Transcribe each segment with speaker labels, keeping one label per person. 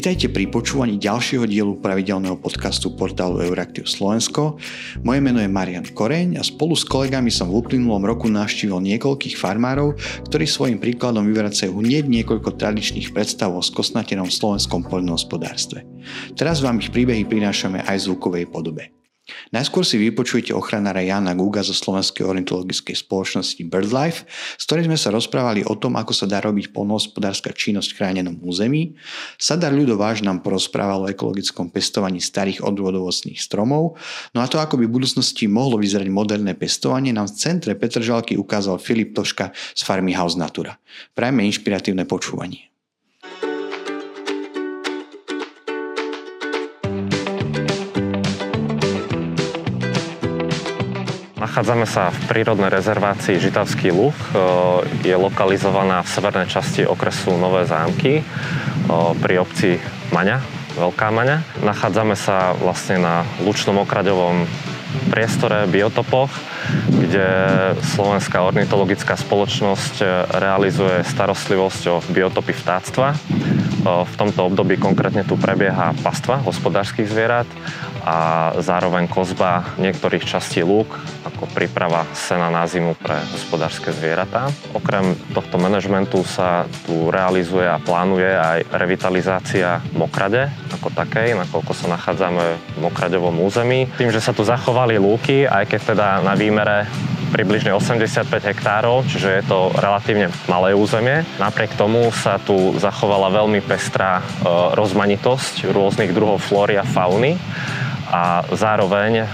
Speaker 1: Vítajte pri počúvaní ďalšieho dielu pravidelného podcastu portálu Euraktiv Slovensko. Moje meno je Marian Koreň a spolu s kolegami som v uplynulom roku navštívil niekoľkých farmárov, ktorí svojim príkladom vyvracajú hneď niekoľko tradičných predstav o skosnatenom slovenskom poľnohospodárstve. Teraz vám ich príbehy prinášame aj v zvukovej podobe. Najskôr si vypočujete ochranára Jana Guga zo Slovenskej ornitologickej spoločnosti BirdLife, s ktorým sme sa rozprávali o tom, ako sa dá robiť polnohospodárska činnosť v chránenom území. Sadar Ľudováš nám porozprával o ekologickom pestovaní starých odvodovostných stromov, no a to, ako by v budúcnosti mohlo vyzerať moderné pestovanie, nám v centre Petržalky ukázal Filip Toška z farmy House Natura. Prajme inšpiratívne počúvanie.
Speaker 2: Nachádzame sa v prírodnej rezervácii Žitavský Luh. E, je lokalizovaná v severnej časti okresu Nové zámky e, pri obci Maňa, Veľká Maňa. Nachádzame sa vlastne na lučnom okraďovom priestore, biotopoch, kde Slovenská ornitologická spoločnosť realizuje starostlivosť o biotopy vtáctva. E, v tomto období konkrétne tu prebieha pastva hospodárskych zvierat a zároveň kozba niektorých častí lúk ako príprava sena na zimu pre hospodárske zvieratá. Okrem tohto manažmentu sa tu realizuje a plánuje aj revitalizácia mokrade ako takej, nakoľko sa nachádzame v mokraďovom území. Tým, že sa tu zachovali lúky, aj keď teda na výmere približne 85 hektárov, čiže je to relatívne malé územie. Napriek tomu sa tu zachovala veľmi pestrá e, rozmanitosť rôznych druhov flóry a fauny a zároveň e,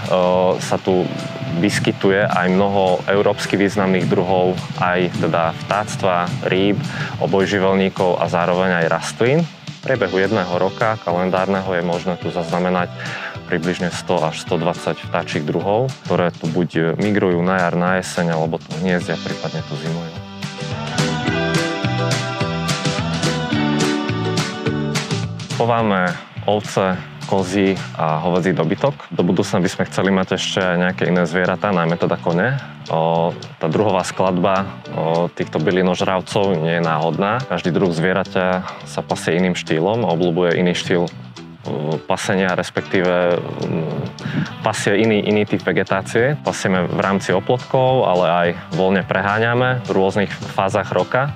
Speaker 2: sa tu vyskytuje aj mnoho európsky významných druhov, aj teda vtáctva, rýb, obojživelníkov a zároveň aj rastlín. V priebehu jedného roka kalendárneho je možné tu zaznamenať približne 100 až 120 vtáčich druhov, ktoré tu buď migrujú na jar, na jeseň, alebo tu hniezdia, prípadne tu zimujú. Chováme ovce, kozy a hovedzí dobytok. Do budúcna by sme chceli mať ešte nejaké iné zvieratá, najmä teda kone. O, tá druhová skladba o, týchto bylinožravcov nie je náhodná. Každý druh zvieraťa sa pasie iným štýlom, obľúbuje iný štýl pasenia, respektíve pasie iný, iný typ vegetácie. Pasieme v rámci oplotkov, ale aj voľne preháňame v rôznych fázach roka.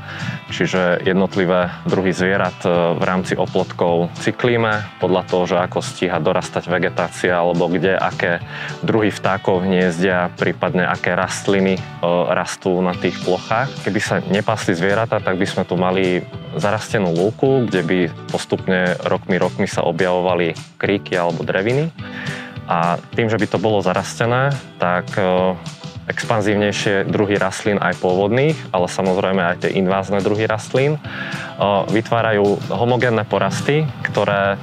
Speaker 2: Čiže jednotlivé druhy zvierat e, v rámci oplotkov cyklíme podľa toho, že ako stíha dorastať vegetácia alebo kde aké druhy vtákov hniezdia, prípadne aké rastliny e, rastú na tých plochách. Keby sa nepasli zvieratá, tak by sme tu mali zarastenú lúku, kde by postupne rokmi, rokmi sa objavovali kríky alebo dreviny. A tým, že by to bolo zarastené, tak e, expanzívnejšie druhy rastlín aj pôvodných, ale samozrejme aj tie invázne druhy rastlín, e, vytvárajú homogénne porasty, ktoré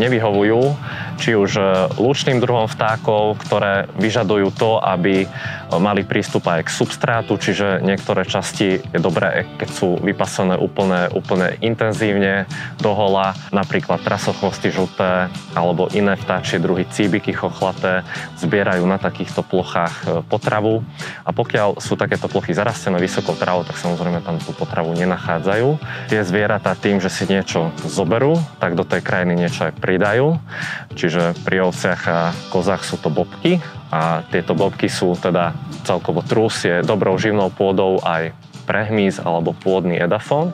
Speaker 2: nevyhovujú či už e, lúčným druhom vtákov, ktoré vyžadujú to, aby e, mali prístup aj k substrátu, čiže niektoré časti je dobré, keď sú vypasené úplne, úplne intenzívne do hola, napríklad trasochvosty žlté alebo iné vtáčie druhy cíbiky chochlaté zbierajú na takýchto plochách e, potravu a pokiaľ sú takéto plochy zarastené vysokou travou, tak samozrejme tam tú potravu nenachádzajú. Tie zvieratá tým, že si niečo zoberú, tak do tej krajiny niečo aj pridajú. Čiže čiže pri ovciach a kozách sú to bobky a tieto bobky sú teda celkovo trus, je dobrou živnou pôdou aj pre hmyz alebo pôdny edafón.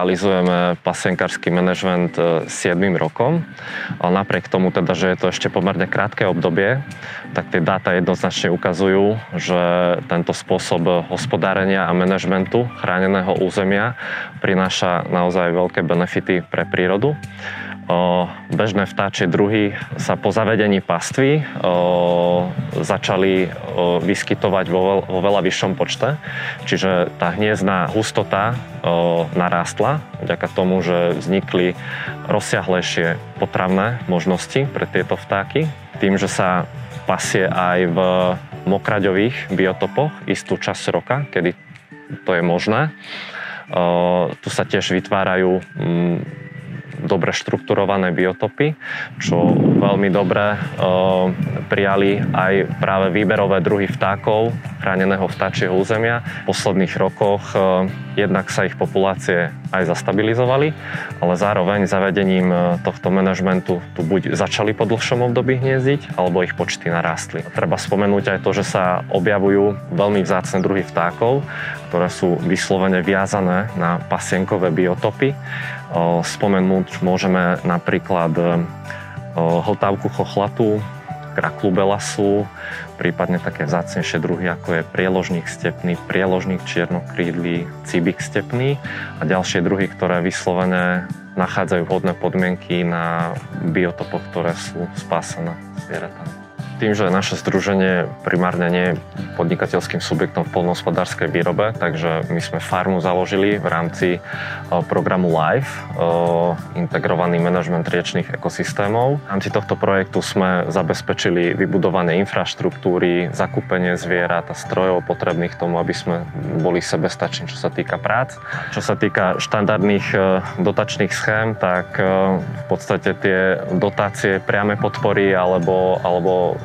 Speaker 2: Realizujeme pasienkársky manažment 7 e, rokom, ale napriek tomu teda, že je to ešte pomerne krátke obdobie, tak tie dáta jednoznačne ukazujú, že tento spôsob hospodárenia a manažmentu chráneného územia prináša naozaj veľké benefity pre prírodu bežné vtáčie druhy sa po zavedení pastvy začali vyskytovať vo, veľa vyššom počte. Čiže tá hniezdná hustota narástla vďaka tomu, že vznikli rozsiahlejšie potravné možnosti pre tieto vtáky. Tým, že sa pasie aj v mokraďových biotopoch istú časť roka, kedy to je možné. Tu sa tiež vytvárajú dobre štrukturované biotopy, čo veľmi dobre prijali aj práve výberové druhy vtákov, chráneného vtáčieho územia. V posledných rokoch jednak sa ich populácie aj zastabilizovali, ale zároveň zavedením tohto manažmentu tu buď začali po dlhšom období hniezdiť, alebo ich počty narástli. Treba spomenúť aj to, že sa objavujú veľmi vzácne druhy vtákov, ktoré sú vyslovene viazané na pasienkové biotopy. Spomenúť môžeme napríklad hltávku chochlatú, kraklu belasu, prípadne také vzácnejšie druhy, ako je prieložník stepný, prieložník čiernokrídly, cibik stepný a ďalšie druhy, ktoré vyslovene nachádzajú vhodné podmienky na biotopoch, ktoré sú spásané zvieratami. Tým, že naše združenie primárne nie je podnikateľským subjektom v polnohospodárskej výrobe, takže my sme farmu založili v rámci e, programu LIFE, e, integrovaný manažment riečných ekosystémov. V rámci tohto projektu sme zabezpečili vybudované infraštruktúry, zakúpenie zvierat a strojov potrebných tomu, aby sme boli sebestační, čo sa týka prác. Čo sa týka štandardných e, dotačných schém, tak v podstate tie dotácie priame podpory alebo, alebo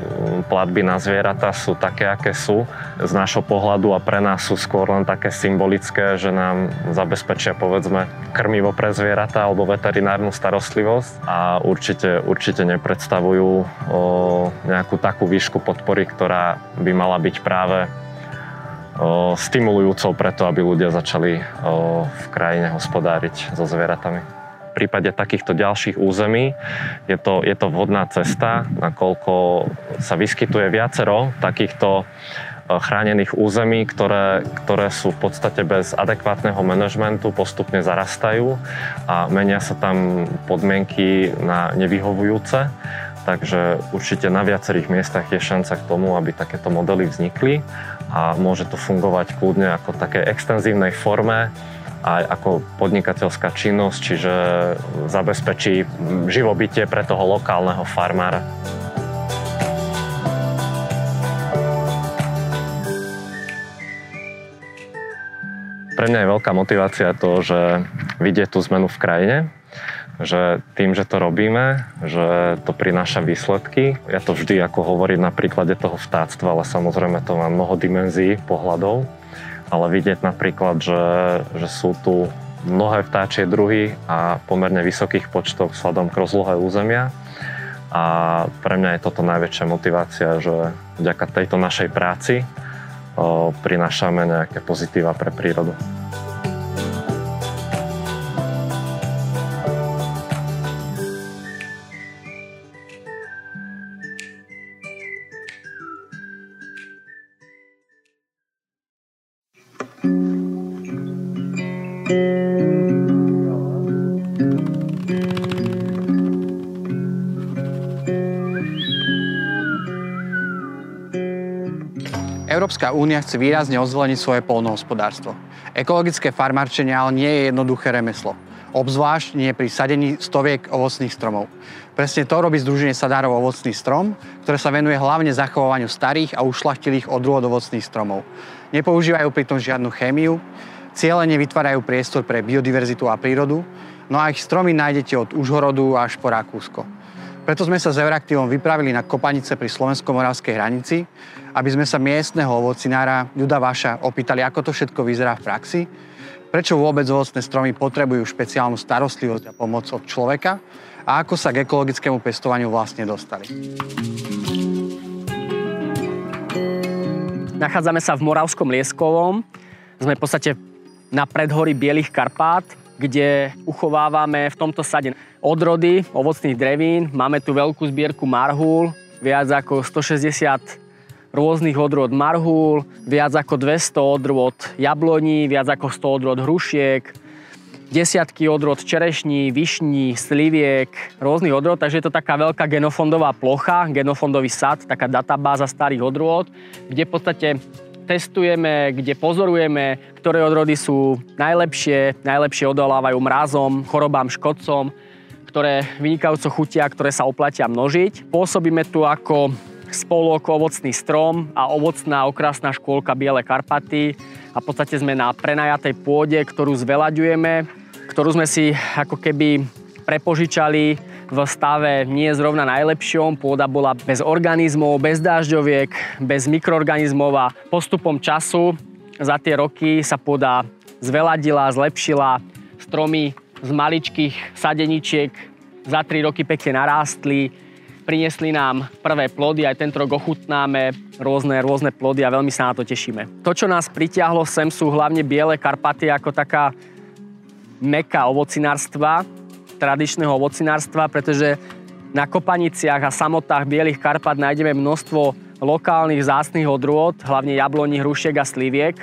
Speaker 2: platby na zvieratá sú také, aké sú. Z nášho pohľadu a pre nás sú skôr len také symbolické, že nám zabezpečia povedzme krmivo pre zvieratá alebo veterinárnu starostlivosť a určite, určite nepredstavujú o, nejakú takú výšku podpory, ktorá by mala byť práve stimulujúcou preto, aby ľudia začali v krajine hospodáriť so zvieratami prípade takýchto ďalších území je to, je to vhodná cesta, nakoľko sa vyskytuje viacero takýchto e, chránených území, ktoré, ktoré sú v podstate bez adekvátneho manažmentu, postupne zarastajú a menia sa tam podmienky na nevyhovujúce. Takže určite na viacerých miestach je šanca k tomu, aby takéto modely vznikli a môže to fungovať kľudne ako také extenzívnej forme, aj ako podnikateľská činnosť, čiže zabezpečí živobytie pre toho lokálneho farmára. Pre mňa je veľká motivácia to, že vidieť tú zmenu v krajine, že tým, že to robíme, že to prináša výsledky. Ja to vždy ako hovorím na príklade toho vtáctva, ale samozrejme to má mnoho dimenzií, pohľadov ale vidieť napríklad, že, že sú tu mnohé vtáčie druhy a pomerne vysokých počtov vzhľadom k rozlohe územia. A pre mňa je toto najväčšia motivácia, že vďaka tejto našej práci prinášame nejaké pozitíva pre prírodu.
Speaker 3: Európska únia chce výrazne ozvoleniť svoje polnohospodárstvo. Ekologické farmarčenie ale nie je jednoduché remeslo. Obzvlášť nie pri sadení stoviek ovocných stromov. Presne to robí Združenie sadárov ovocný strom, ktoré sa venuje hlavne zachovávaniu starých a ušlachtilých odrôd ovocných stromov. Nepoužívajú pritom žiadnu chémiu, cieľene vytvárajú priestor pre biodiverzitu a prírodu, no a ich stromy nájdete od Užhorodu až po Rakúsko. Preto sme sa s Euraktivom vypravili na Kopanice pri slovensko-moravskej hranici, aby sme sa miestneho ovocinára Juda Vaša opýtali, ako to všetko vyzerá v praxi, prečo vôbec ovocné stromy potrebujú špeciálnu starostlivosť a pomoc od človeka a ako sa k ekologickému pestovaniu vlastne dostali.
Speaker 4: Nachádzame sa v Moravskom Lieskovom. Sme v podstate na predhorí Bielých Karpát, kde uchovávame v tomto sade odrody ovocných drevín. Máme tu veľkú zbierku marhúl, viac ako 160 rôznych odrôd marhúl, viac ako 200 odrôd jabloní, viac ako 100 odrôd hrušiek, desiatky odrôd čerešní, vyšní, sliviek, rôznych odrôd, takže je to taká veľká genofondová plocha, genofondový sad, taká databáza starých odrôd, kde v podstate testujeme, kde pozorujeme, ktoré odrody sú najlepšie, najlepšie odolávajú mrazom, chorobám, škodcom, ktoré vynikajúco chutia, ktoré sa oplatia množiť. Pôsobíme tu ako spolok Ovocný strom a ovocná okrasná škôlka Biele Karpaty a v podstate sme na prenajatej pôde, ktorú zvelaďujeme, ktorú sme si ako keby prepožičali v stave nie zrovna najlepšom. Pôda bola bez organizmov, bez dážďoviek, bez mikroorganizmov a postupom času za tie roky sa pôda zveladila, zlepšila. Stromy z maličkých sadeničiek za 3 roky pekne narástli, priniesli nám prvé plody, aj tento rok ochutnáme rôzne, rôzne plody a veľmi sa na to tešíme. To, čo nás pritiahlo sem, sú hlavne biele Karpaty ako taká meka ovocinárstva, tradičného ovocinárstva, pretože na kopaniciach a samotách bielých Karpat nájdeme množstvo lokálnych zácných odrôd, hlavne jabloní, hrušiek a sliviek.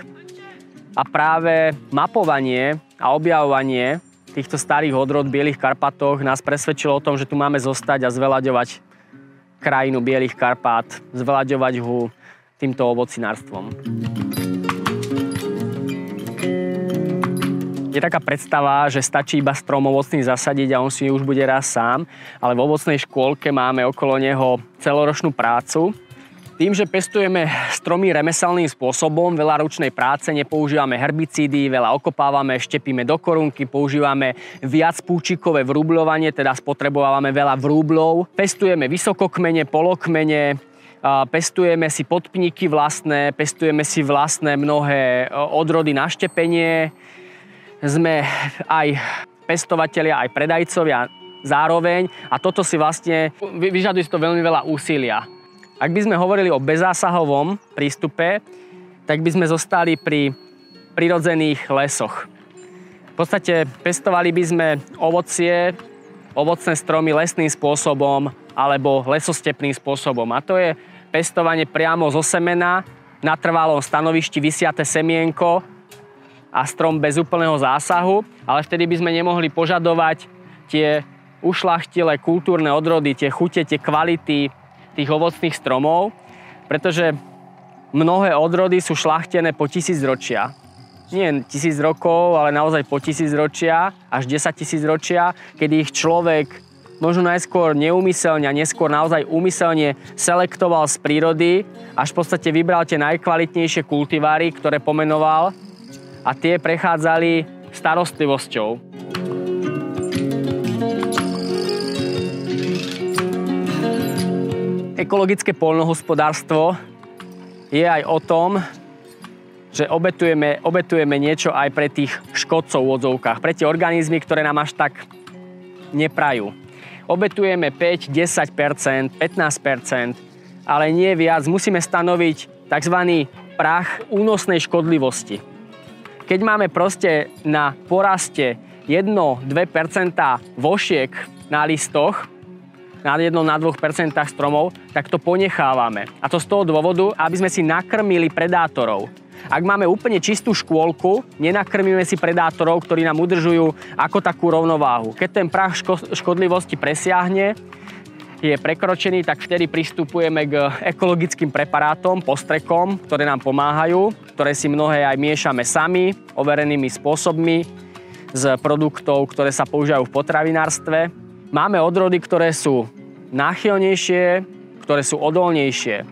Speaker 4: A práve mapovanie a objavovanie týchto starých odrod v Bielých Karpatoch nás presvedčilo o tom, že tu máme zostať a zvelaďovať krajinu Bielých Karpát, zvelaďovať ho týmto ovocinárstvom. Je taká predstava, že stačí iba strom ovocný zasadiť a on si už bude raz sám, ale v ovocnej škôlke máme okolo neho celoročnú prácu. Tým, že pestujeme stromy remeselným spôsobom, veľa ručnej práce, nepoužívame herbicídy, veľa okopávame, štepíme do korunky, používame viac púčikové vrúbľovanie, teda spotrebovávame veľa vrúblov. Pestujeme vysokokmene, polokmene, pestujeme si podpníky vlastné, pestujeme si vlastné mnohé odrody na štepenie, sme aj pestovatelia, aj predajcovia zároveň a toto si vlastne, vyžaduje si to veľmi veľa úsilia. Ak by sme hovorili o bezásahovom prístupe, tak by sme zostali pri prirodzených lesoch. V podstate pestovali by sme ovocie, ovocné stromy lesným spôsobom alebo lesostepným spôsobom. A to je pestovanie priamo zo semena na trvalom stanovišti vysiate semienko a strom bez úplného zásahu, ale vtedy by sme nemohli požadovať tie ušlachtilé kultúrne odrody, tie chute, tie kvality tých ovocných stromov, pretože mnohé odrody sú šlachtené po tisíc ročia. Nie tisíc rokov, ale naozaj po tisíc ročia, až 10 tisíc ročia, kedy ich človek možno najskôr neumyselne a neskôr naozaj úmyselne selektoval z prírody, až v podstate vybral tie najkvalitnejšie kultiváry, ktoré pomenoval a tie prechádzali starostlivosťou. Ekologické poľnohospodárstvo je aj o tom, že obetujeme, obetujeme niečo aj pre tých škodcov v odzovkách, pre tie organizmy, ktoré nám až tak neprajú. Obetujeme 5, 10%, 15%, ale nie viac. Musíme stanoviť tzv. prach únosnej škodlivosti. Keď máme proste na poraste 1-2% vošiek na listoch, na 1 na 2% stromov, tak to ponechávame. A to z toho dôvodu, aby sme si nakrmili predátorov. Ak máme úplne čistú škôlku, nenakrmíme si predátorov, ktorí nám udržujú ako takú rovnováhu. Keď ten prach škodlivosti presiahne, je prekročený, tak vtedy pristupujeme k ekologickým preparátom, postrekom, ktoré nám pomáhajú, ktoré si mnohé aj miešame sami, overenými spôsobmi z produktov, ktoré sa používajú v potravinárstve. Máme odrody, ktoré sú náchylnejšie, ktoré sú odolnejšie.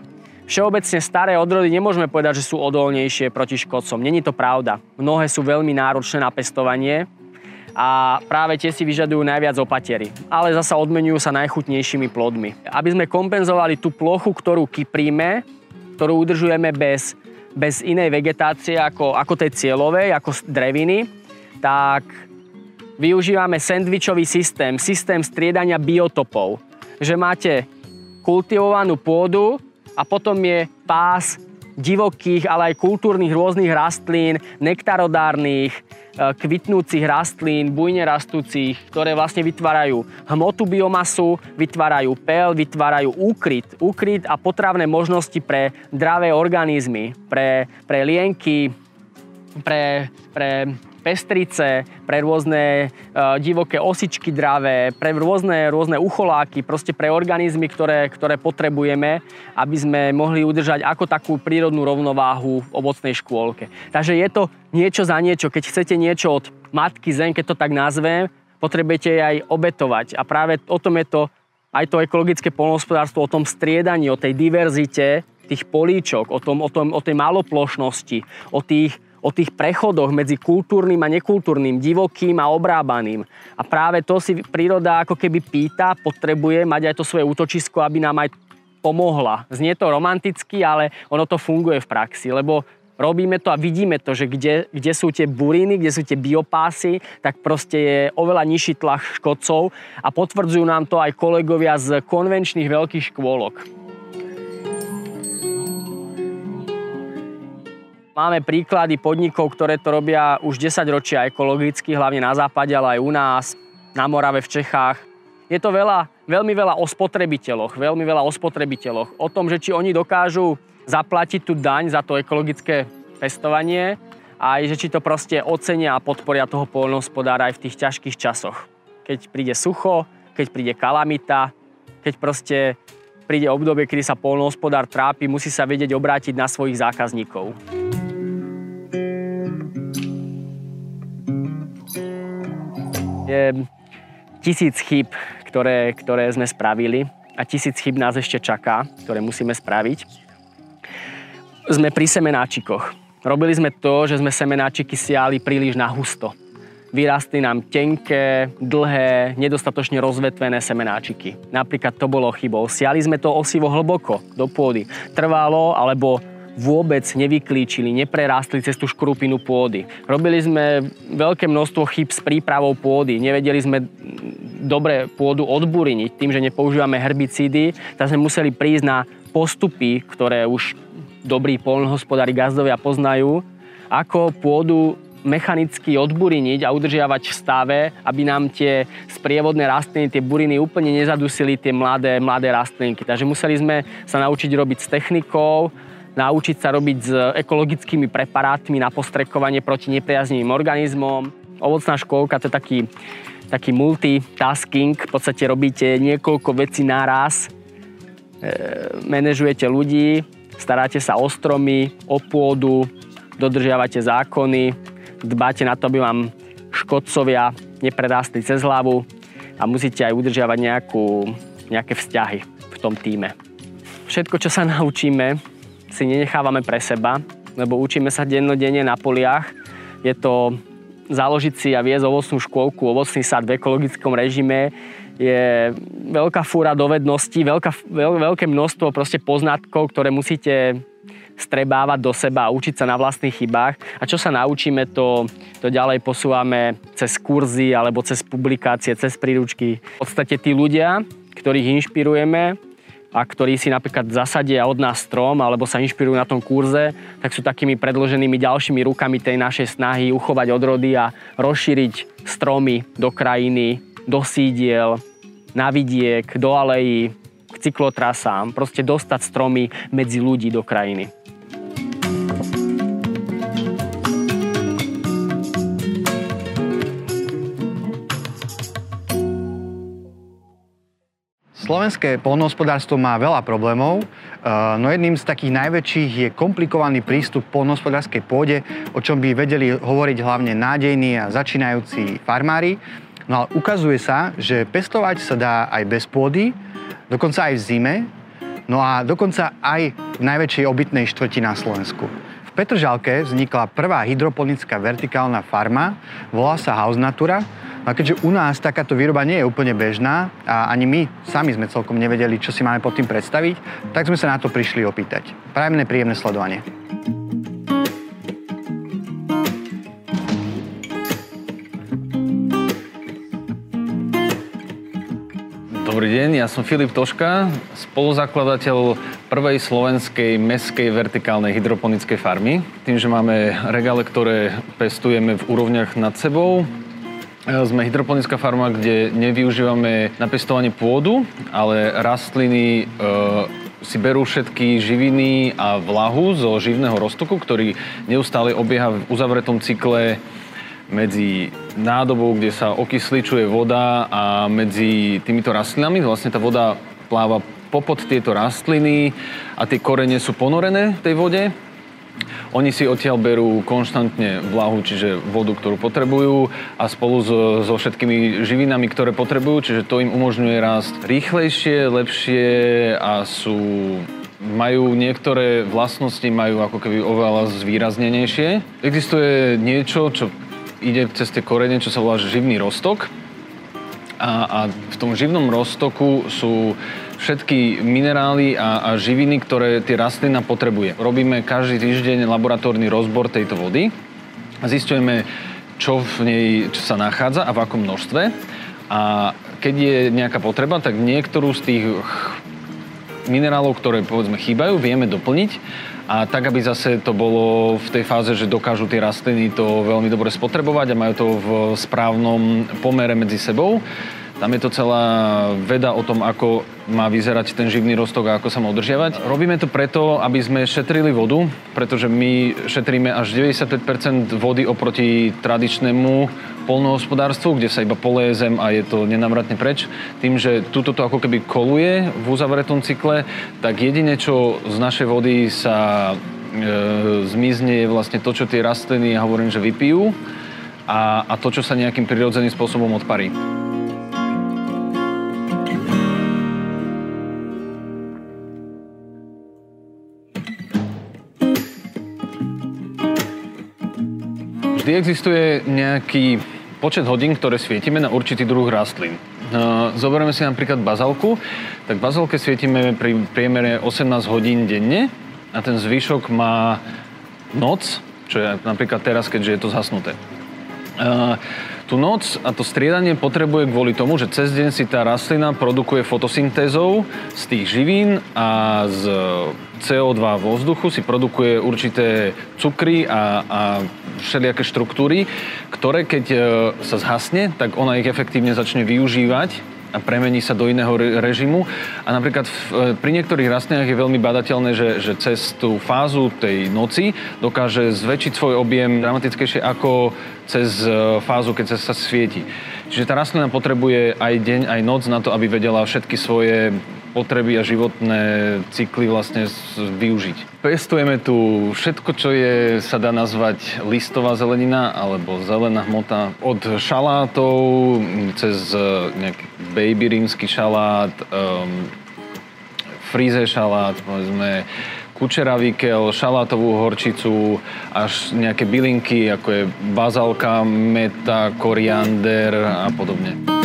Speaker 4: Všeobecne staré odrody nemôžeme povedať, že sú odolnejšie proti škodcom. Není to pravda. Mnohé sú veľmi náročné na pestovanie, a práve tie si vyžadujú najviac opatery. Ale zasa odmenujú sa najchutnejšími plodmi. Aby sme kompenzovali tú plochu, ktorú kypríme, ktorú udržujeme bez, bez inej vegetácie ako, ako tej cieľovej, ako dreviny, tak využívame sendvičový systém, systém striedania biotopov. Že máte kultivovanú pôdu a potom je pás divokých, ale aj kultúrnych rôznych rastlín, nektarodárnych, E, kvitnúcich rastlín, bujne rastúcich, ktoré vlastne vytvárajú hmotu biomasu, vytvárajú pel, vytvárajú úkryt, úkryt a potravné možnosti pre zdravé organizmy, pre, pre lienky, pre, pre pestrice, pre rôzne uh, divoké osičky dravé, pre rôzne, rôzne ucholáky, proste pre organizmy, ktoré, ktoré potrebujeme, aby sme mohli udržať ako takú prírodnú rovnováhu v ovocnej škôlke. Takže je to niečo za niečo. Keď chcete niečo od matky zem, keď to tak nazvem, potrebujete aj obetovať. A práve o tom je to aj to ekologické polnohospodárstvo, o tom striedaní, o tej diverzite tých políčok, o, tom, o, tom, o tej maloplošnosti, o tých o tých prechodoch medzi kultúrnym a nekultúrnym, divokým a obrábaným. A práve to si príroda ako keby pýta, potrebuje mať aj to svoje útočisko, aby nám aj pomohla. Znie to romanticky, ale ono to funguje v praxi, lebo robíme to a vidíme to, že kde, kde sú tie buriny, kde sú tie biopásy, tak proste je oveľa nižší tlak škodcov a potvrdzujú nám to aj kolegovia z konvenčných veľkých škôlok. Máme príklady podnikov, ktoré to robia už 10 ročia ekologicky, hlavne na západe, ale aj u nás, na Morave, v Čechách. Je to veľa, veľmi veľa o spotrebiteľoch, veľmi veľa o spotrebiteľoch. O tom, že či oni dokážu zaplatiť tú daň za to ekologické pestovanie a aj, že či to proste ocenia a podporia toho poľnohospodára aj v tých ťažkých časoch. Keď príde sucho, keď príde kalamita, keď proste príde obdobie, kedy sa poľnohospodár trápi, musí sa vedieť obrátiť na svojich zákazníkov. Je tisíc chyb, ktoré, ktoré sme spravili a tisíc chyb nás ešte čaká, ktoré musíme spraviť. Sme pri semenáčikoch. Robili sme to, že sme semenáčiky siali príliš na husto. Vyrastli nám tenké, dlhé, nedostatočne rozvetvené semenáčiky. Napríklad to bolo chybou. Siali sme to osivo hlboko do pôdy. Trvalo alebo vôbec nevyklíčili, neprerástli cez tú škrupinu pôdy. Robili sme veľké množstvo chyb s prípravou pôdy. Nevedeli sme dobre pôdu odburiniť tým, že nepoužívame herbicídy, tak sme museli prísť na postupy, ktoré už dobrí polnohospodári gazdovia poznajú, ako pôdu mechanicky odburiniť a udržiavať v stave, aby nám tie sprievodné rastliny, tie buriny úplne nezadusili tie mladé, mladé rastlinky. Takže museli sme sa naučiť robiť s technikou, naučiť sa robiť s ekologickými preparátmi na postrekovanie proti nepriaznivým organizmom. Ovocná škôlka to je taký, taký multitasking, v podstate robíte niekoľko vecí naraz, e, manažujete ľudí, staráte sa o stromy, o pôdu, dodržiavate zákony, dbáte na to, aby vám škodcovia neprerástli cez hlavu a musíte aj udržiavať nejakú, nejaké vzťahy v tom týme. Všetko, čo sa naučíme, si nenechávame pre seba, lebo učíme sa dennodenne na poliach. Je to založiť si a viesť ovocnú škôlku, ovocný sad v ekologickom režime je veľká fúra dovedností, veľká, veľ, veľké množstvo proste poznatkov, ktoré musíte strebávať do seba a učiť sa na vlastných chybách. A čo sa naučíme, to, to ďalej posúvame cez kurzy alebo cez publikácie, cez príručky. V podstate tí ľudia, ktorých inšpirujeme, a ktorí si napríklad zasadia od nás strom alebo sa inšpirujú na tom kurze, tak sú takými predloženými ďalšími rukami tej našej snahy uchovať odrody a rozšíriť stromy do krajiny, do sídiel, na vidiek, do alejí, k cyklotrasám, proste dostať stromy medzi ľudí do krajiny.
Speaker 3: Slovenské polnohospodárstvo má veľa problémov, eh, no jedným z takých najväčších je komplikovaný prístup k polnohospodárskej pôde, o čom by vedeli hovoriť hlavne nádejní a začínajúci farmári. No ale ukazuje sa, že pestovať sa dá aj bez pôdy, dokonca aj v zime, no a dokonca aj v najväčšej obytnej štvrti na Slovensku. V Petržalke vznikla prvá hydroponická vertikálna farma, volá sa House Natura, a keďže u nás takáto výroba nie je úplne bežná a ani my sami sme celkom nevedeli, čo si máme pod tým predstaviť, tak sme sa na to prišli opýtať. Prajemné, príjemné sledovanie.
Speaker 5: Dobrý deň, ja som Filip Toška, spoluzakladateľ prvej slovenskej meskej vertikálnej hydroponickej farmy. Tým, že máme regále, ktoré pestujeme v úrovniach nad sebou, sme hydroponická farma, kde nevyužívame na pestovanie pôdu, ale rastliny e, si berú všetky živiny a vlahu zo živného roztoku, ktorý neustále obieha v uzavretom cykle medzi nádobou, kde sa okysličuje voda a medzi týmito rastlinami. Vlastne tá voda pláva popod tieto rastliny a tie korene sú ponorené v tej vode oni si odtiaľ berú konštantne vlahu, čiže vodu, ktorú potrebujú a spolu so, so všetkými živinami, ktoré potrebujú, čiže to im umožňuje rásť rýchlejšie, lepšie a sú majú niektoré vlastnosti, majú ako keby oveľa zvýraznenejšie. Existuje niečo, čo ide cez tie korene, čo sa volá živný roztok. A, a v tom živnom roztoku sú všetky minerály a, a živiny, ktoré tie rastlina potrebuje. Robíme každý týždeň laboratórny rozbor tejto vody zistujeme, čo v nej čo sa nachádza a v akom množstve. A keď je nejaká potreba, tak niektorú z tých minerálov, ktoré povedzme chýbajú, vieme doplniť a tak, aby zase to bolo v tej fáze, že dokážu tie rastliny to veľmi dobre spotrebovať a majú to v správnom pomere medzi sebou. Tam je to celá veda o tom, ako má vyzerať ten živný rostok a ako sa má udržiavať. Robíme to preto, aby sme šetrili vodu, pretože my šetríme až 95% vody oproti tradičnému polnohospodárstvu, kde sa iba poleje zem a je to nenamratne preč. Tým, že túto to ako keby koluje v uzavretom cykle, tak jedine, čo z našej vody sa e, zmizne, je vlastne to, čo tie rastliny, ja hovorím, že vypijú a, a to, čo sa nejakým prirodzeným spôsobom odparí. Vždy existuje nejaký počet hodín, ktoré svietime na určitý druh rastlín. No, zoberieme si napríklad bazalku, tak bazalke svietime pri priemere 18 hodín denne a ten zvyšok má noc, čo je napríklad teraz, keďže je to zhasnuté. Tú noc a to striedanie potrebuje kvôli tomu, že cez deň si tá rastlina produkuje fotosyntézou z tých živín a z CO2 vo vzduchu si produkuje určité cukry a, a všelijaké štruktúry, ktoré keď e, sa zhasne, tak ona ich efektívne začne využívať a premení sa do iného režimu. A napríklad v, e, pri niektorých rastlinách je veľmi badateľné, že, že cez tú fázu tej noci dokáže zväčšiť svoj objem dramatickejšie ako cez e, fázu, keď sa svieti. Čiže tá rastlina potrebuje aj deň, aj noc na to, aby vedela všetky svoje potreby a životné cykly vlastne využiť. Pestujeme tu všetko, čo je, sa dá nazvať listová zelenina alebo zelená hmota. Od šalátov cez e, nejaký baby rímsky šalát, um, fríze šalát, povedzme, kučeravikel, šalátovú horčicu, až nejaké bylinky, ako je bazalka, meta, koriander a podobne.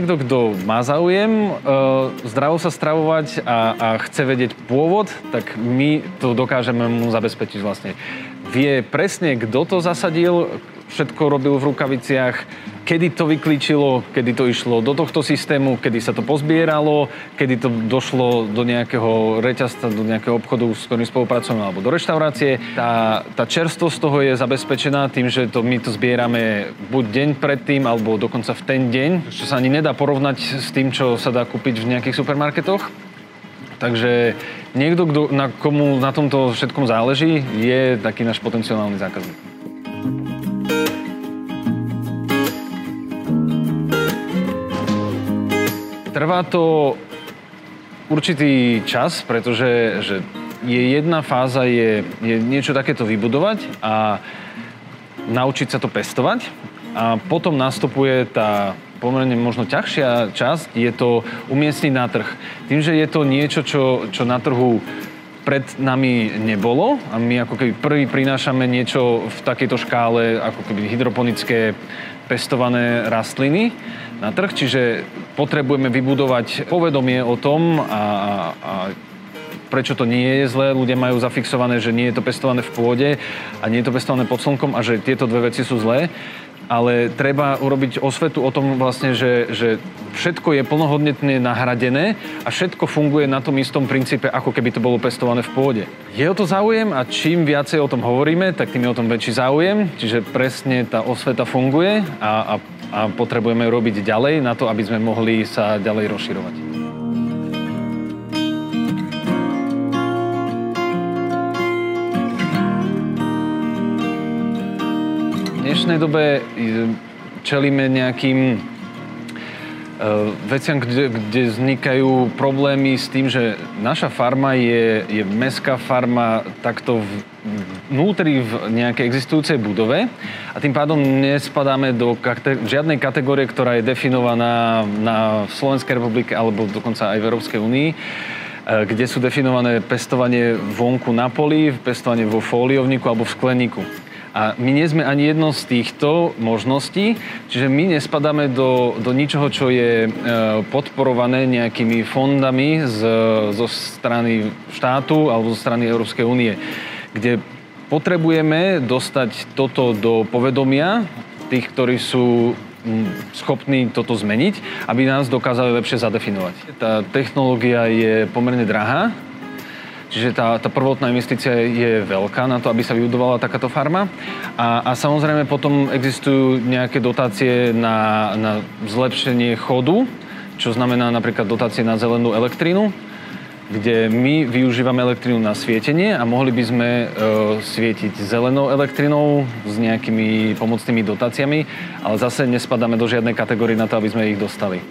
Speaker 5: Niekto, kto má záujem uh, zdravo sa stravovať a, a chce vedieť pôvod, tak my to dokážeme mu zabezpečiť vlastne. Vie presne, kto to zasadil, všetko robil v rukaviciach, kedy to vyklíčilo, kedy to išlo do tohto systému, kedy sa to pozbieralo, kedy to došlo do nejakého reťazca, do nejakého obchodu, s ktorým spolupracujeme, alebo do reštaurácie. Tá, tá čerstvosť toho je zabezpečená tým, že to, my to zbierame buď deň predtým, alebo dokonca v ten deň, čo sa ani nedá porovnať s tým, čo sa dá kúpiť v nejakých supermarketoch. Takže niekto, kto, na komu na tomto všetkom záleží, je taký náš potenciálny zákazník. Trvá to určitý čas, pretože že je jedna fáza je, je niečo takéto vybudovať a naučiť sa to pestovať a potom nastupuje tá pomerne možno ťažšia časť, je to umiestniť na trh. Tým, že je to niečo, čo, čo na trhu pred nami nebolo a my ako keby prvý prinášame niečo v takejto škále, ako keby hydroponické pestované rastliny na trh, čiže potrebujeme vybudovať povedomie o tom a, a, prečo to nie je zlé. Ľudia majú zafixované, že nie je to pestované v pôde a nie je to pestované pod slnkom a že tieto dve veci sú zlé ale treba urobiť osvetu o tom vlastne, že, že všetko je plnohodnotne nahradené a všetko funguje na tom istom princípe, ako keby to bolo pestované v pôde. Je o to záujem a čím viacej o tom hovoríme, tak tým je o tom väčší záujem, čiže presne tá osveta funguje a, a, a potrebujeme robiť ďalej na to, aby sme mohli sa ďalej rozširovať. Dnešnej dobe čelíme nejakým veciam, kde, kde vznikajú problémy s tým, že naša farma je, je mestská farma takto v, vnútri v nejakej existujúcej budove a tým pádom nespadáme do kate- žiadnej kategórie, ktorá je definovaná na Slovenskej republike alebo dokonca aj v Európskej únii kde sú definované pestovanie vonku na poli, pestovanie vo fóliovníku alebo v skleníku. A my nie sme ani jedno z týchto možností, čiže my nespadáme do, do ničoho, čo je e, podporované nejakými fondami z, zo strany štátu alebo zo strany Európskej únie, kde potrebujeme dostať toto do povedomia tých, ktorí sú schopní toto zmeniť, aby nás dokázali lepšie zadefinovať. Tá technológia je pomerne drahá, Čiže tá, tá prvotná investícia je veľká na to, aby sa vybudovala takáto farma. A, a samozrejme potom existujú nejaké dotácie na, na zlepšenie chodu, čo znamená napríklad dotácie na zelenú elektrínu, kde my využívame elektrínu na svietenie a mohli by sme e, svietiť zelenou elektrinou s nejakými pomocnými dotáciami, ale zase nespadáme do žiadnej kategórie na to, aby sme ich dostali.